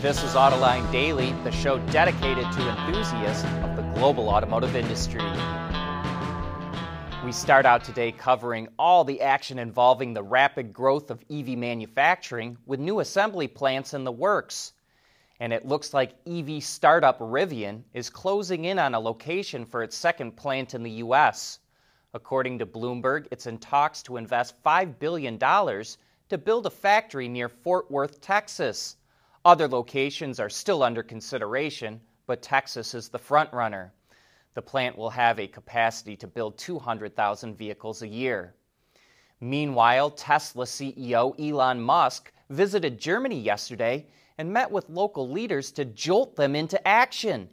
This is Autoline Daily, the show dedicated to enthusiasts of the global automotive industry. We start out today covering all the action involving the rapid growth of EV manufacturing with new assembly plants in the works. And it looks like EV startup Rivian is closing in on a location for its second plant in the U.S. According to Bloomberg, it's in talks to invest $5 billion to build a factory near Fort Worth, Texas. Other locations are still under consideration, but Texas is the front runner. The plant will have a capacity to build 200,000 vehicles a year. Meanwhile, Tesla CEO Elon Musk visited Germany yesterday and met with local leaders to jolt them into action.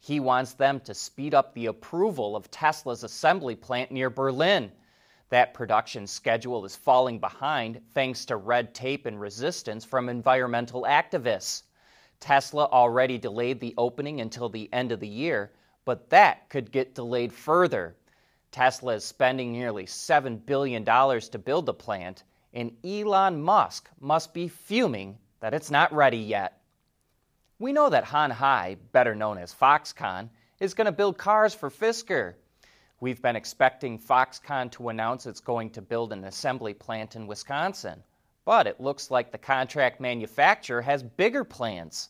He wants them to speed up the approval of Tesla's assembly plant near Berlin. That production schedule is falling behind thanks to red tape and resistance from environmental activists. Tesla already delayed the opening until the end of the year, but that could get delayed further. Tesla is spending nearly $7 billion to build the plant, and Elon Musk must be fuming that it's not ready yet. We know that Hon Hai, better known as Foxconn, is going to build cars for Fisker. We've been expecting Foxconn to announce it's going to build an assembly plant in Wisconsin, but it looks like the contract manufacturer has bigger plans.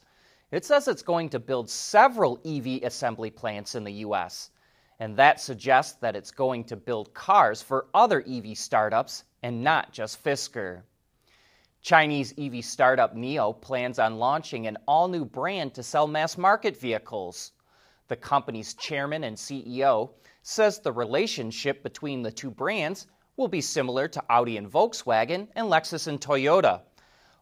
It says it's going to build several EV assembly plants in the U.S., and that suggests that it's going to build cars for other EV startups and not just Fisker. Chinese EV startup NIO plans on launching an all new brand to sell mass market vehicles. The company's chairman and CEO says the relationship between the two brands will be similar to Audi and Volkswagen and Lexus and Toyota.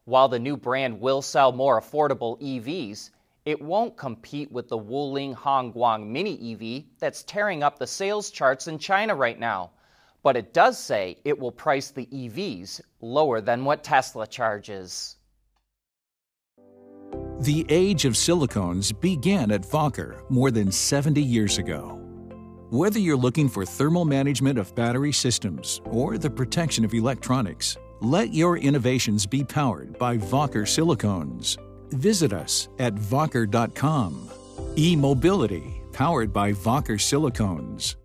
While the new brand will sell more affordable EVs, it won't compete with the Wuling Hongguang Mini EV that's tearing up the sales charts in China right now. But it does say it will price the EVs lower than what Tesla charges. The age of silicones began at Wacker more than 70 years ago. Whether you're looking for thermal management of battery systems or the protection of electronics, let your innovations be powered by Wacker silicones. Visit us at Wacker.com. E Mobility, powered by Wacker silicones.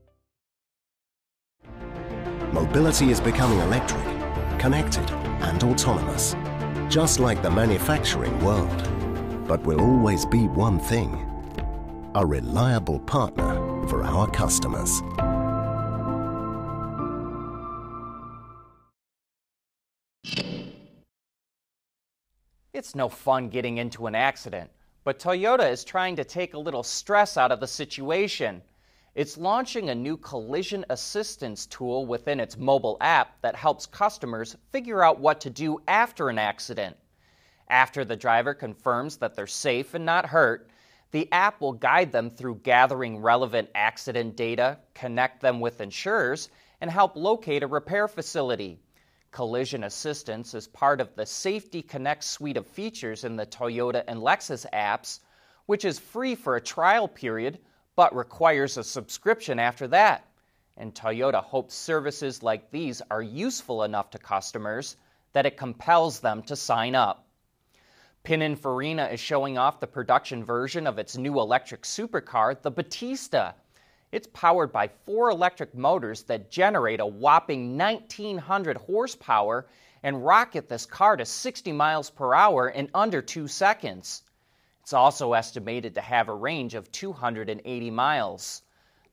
Mobility is becoming electric, connected, and autonomous, just like the manufacturing world. But will always be one thing a reliable partner for our customers. It's no fun getting into an accident, but Toyota is trying to take a little stress out of the situation. It's launching a new collision assistance tool within its mobile app that helps customers figure out what to do after an accident. After the driver confirms that they're safe and not hurt, the app will guide them through gathering relevant accident data, connect them with insurers, and help locate a repair facility. Collision Assistance is part of the Safety Connect suite of features in the Toyota and Lexus apps, which is free for a trial period but requires a subscription after that. And Toyota hopes services like these are useful enough to customers that it compels them to sign up. Pininfarina is showing off the production version of its new electric supercar, the Battista. It's powered by four electric motors that generate a whopping 1900 horsepower and rocket this car to 60 miles per hour in under two seconds. It's also estimated to have a range of 280 miles.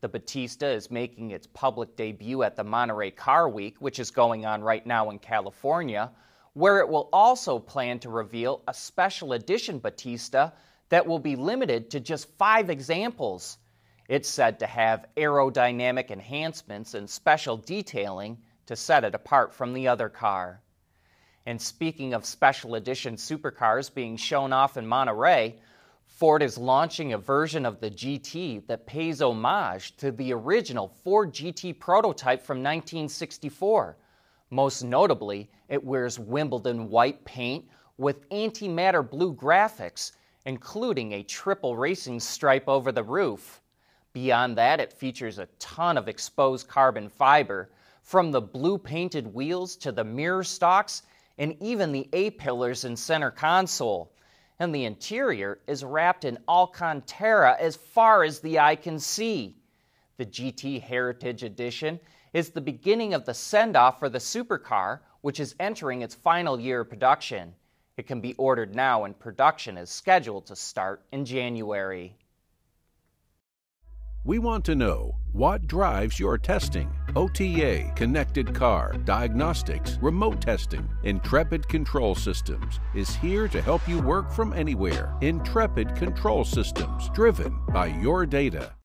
The Battista is making its public debut at the Monterey Car Week, which is going on right now in California, where it will also plan to reveal a special edition Battista that will be limited to just five examples. It's said to have aerodynamic enhancements and special detailing to set it apart from the other car. And speaking of special edition supercars being shown off in Monterey, Ford is launching a version of the GT that pays homage to the original Ford GT prototype from 1964 most notably, it wears Wimbledon white paint with antimatter blue graphics, including a triple racing stripe over the roof. Beyond that, it features a ton of exposed carbon fiber, from the blue painted wheels to the mirror stalks and even the A pillars and center console. and the interior is wrapped in Alcantara as far as the eye can see. The GT Heritage Edition is the beginning of the send off for the supercar, which is entering its final year of production. It can be ordered now, and production is scheduled to start in January. We want to know what drives your testing. OTA, connected car, diagnostics, remote testing. Intrepid Control Systems is here to help you work from anywhere. Intrepid Control Systems, driven by your data.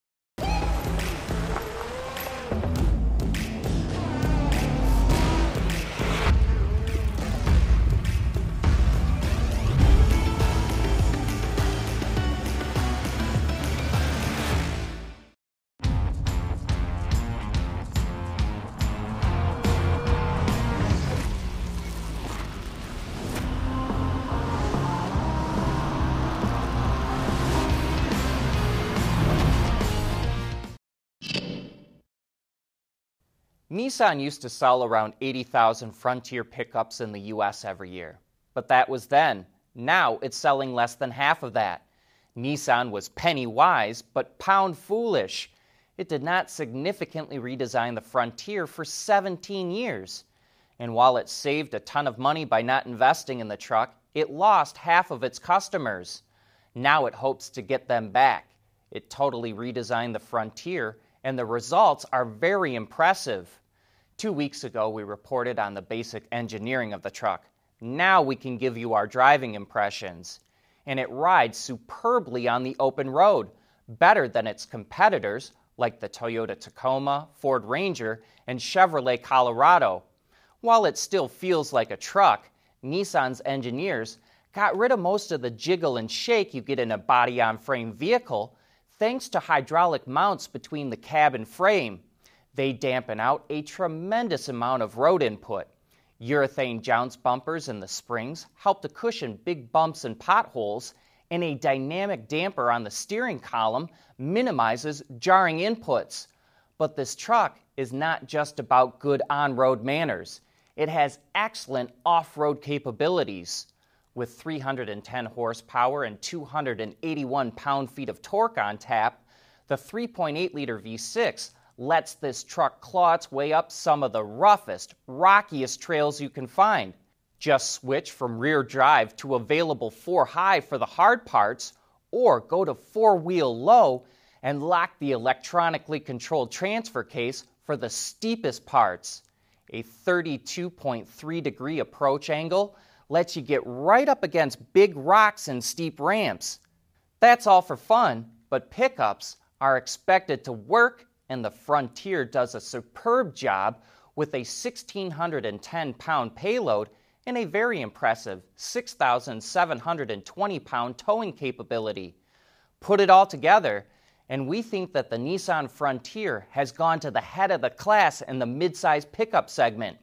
Nissan used to sell around 80,000 Frontier pickups in the US every year. But that was then. Now it's selling less than half of that. Nissan was penny wise, but pound foolish. It did not significantly redesign the Frontier for 17 years. And while it saved a ton of money by not investing in the truck, it lost half of its customers. Now it hopes to get them back. It totally redesigned the Frontier, and the results are very impressive. Two weeks ago, we reported on the basic engineering of the truck. Now we can give you our driving impressions. And it rides superbly on the open road, better than its competitors like the Toyota Tacoma, Ford Ranger, and Chevrolet Colorado. While it still feels like a truck, Nissan's engineers got rid of most of the jiggle and shake you get in a body on frame vehicle thanks to hydraulic mounts between the cab and frame. They dampen out a tremendous amount of road input. Urethane jounce bumpers in the springs help to cushion big bumps and potholes, and a dynamic damper on the steering column minimizes jarring inputs. But this truck is not just about good on road manners, it has excellent off road capabilities. With 310 horsepower and 281 pound feet of torque on tap, the 3.8 liter V6 lets this truck claw its way up some of the roughest, rockiest trails you can find. Just switch from rear drive to available 4 high for the hard parts, or go to 4 wheel low and lock the electronically controlled transfer case for the steepest parts. A 32.3 degree approach angle lets you get right up against big rocks and steep ramps. That's all for fun, but pickups are expected to work and the Frontier does a superb job with a 1,610 pound payload and a very impressive 6,720 pound towing capability. Put it all together, and we think that the Nissan Frontier has gone to the head of the class in the midsize pickup segment.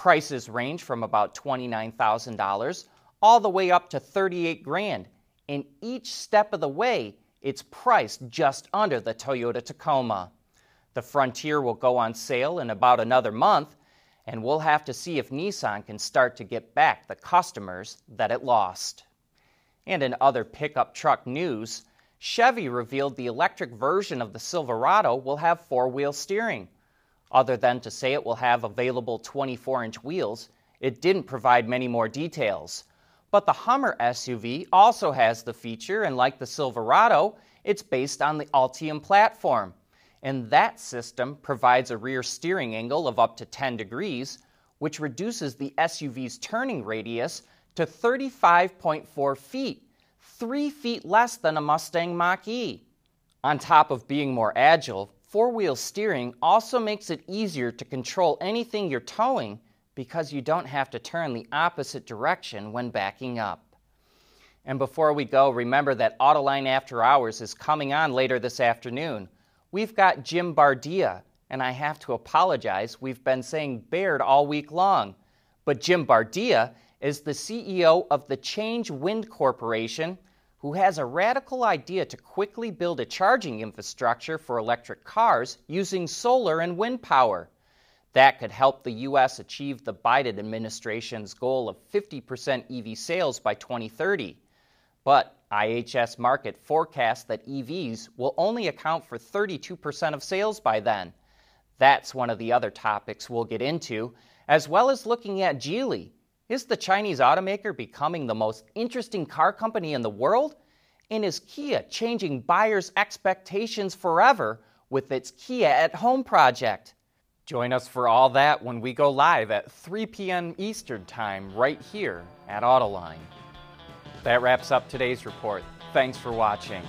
Prices range from about $29,000 all the way up to 38 grand, and each step of the way, it's priced just under the Toyota Tacoma. The Frontier will go on sale in about another month, and we'll have to see if Nissan can start to get back the customers that it lost. And in other pickup truck news, Chevy revealed the electric version of the Silverado will have four wheel steering. Other than to say it will have available 24 inch wheels, it didn't provide many more details. But the Hummer SUV also has the feature, and like the Silverado, it's based on the Ultium platform and that system provides a rear steering angle of up to 10 degrees, which reduces the SUV's turning radius to 35.4 feet, three feet less than a Mustang Mach E. On top of being more agile, four wheel steering also makes it easier to control anything you're towing because you don't have to turn the opposite direction when backing up. And before we go, remember that Autoline After Hours is coming on later this afternoon. We've got Jim Bardia, and I have to apologize, we've been saying Baird all week long. But Jim Bardia is the CEO of the Change Wind Corporation, who has a radical idea to quickly build a charging infrastructure for electric cars using solar and wind power. That could help the U.S. achieve the Biden administration's goal of 50% EV sales by 2030. But IHS Markit forecasts that EVs will only account for 32% of sales by then. That's one of the other topics we'll get into, as well as looking at Geely. Is the Chinese automaker becoming the most interesting car company in the world? And is Kia changing buyers' expectations forever with its Kia at Home project? Join us for all that when we go live at 3 p.m. Eastern Time right here at Autoline. That wraps up today's report. Thanks for watching.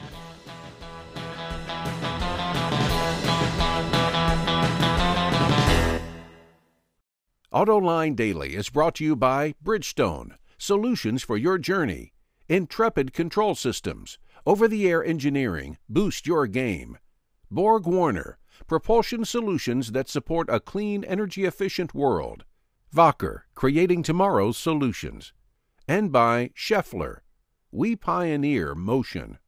AutoLine Daily is brought to you by Bridgestone, solutions for your journey, Intrepid Control Systems, over the air engineering, boost your game, Borg Warner, propulsion solutions that support a clean, energy efficient world, Wacker, creating tomorrow's solutions, and by Schaeffler. We pioneer motion.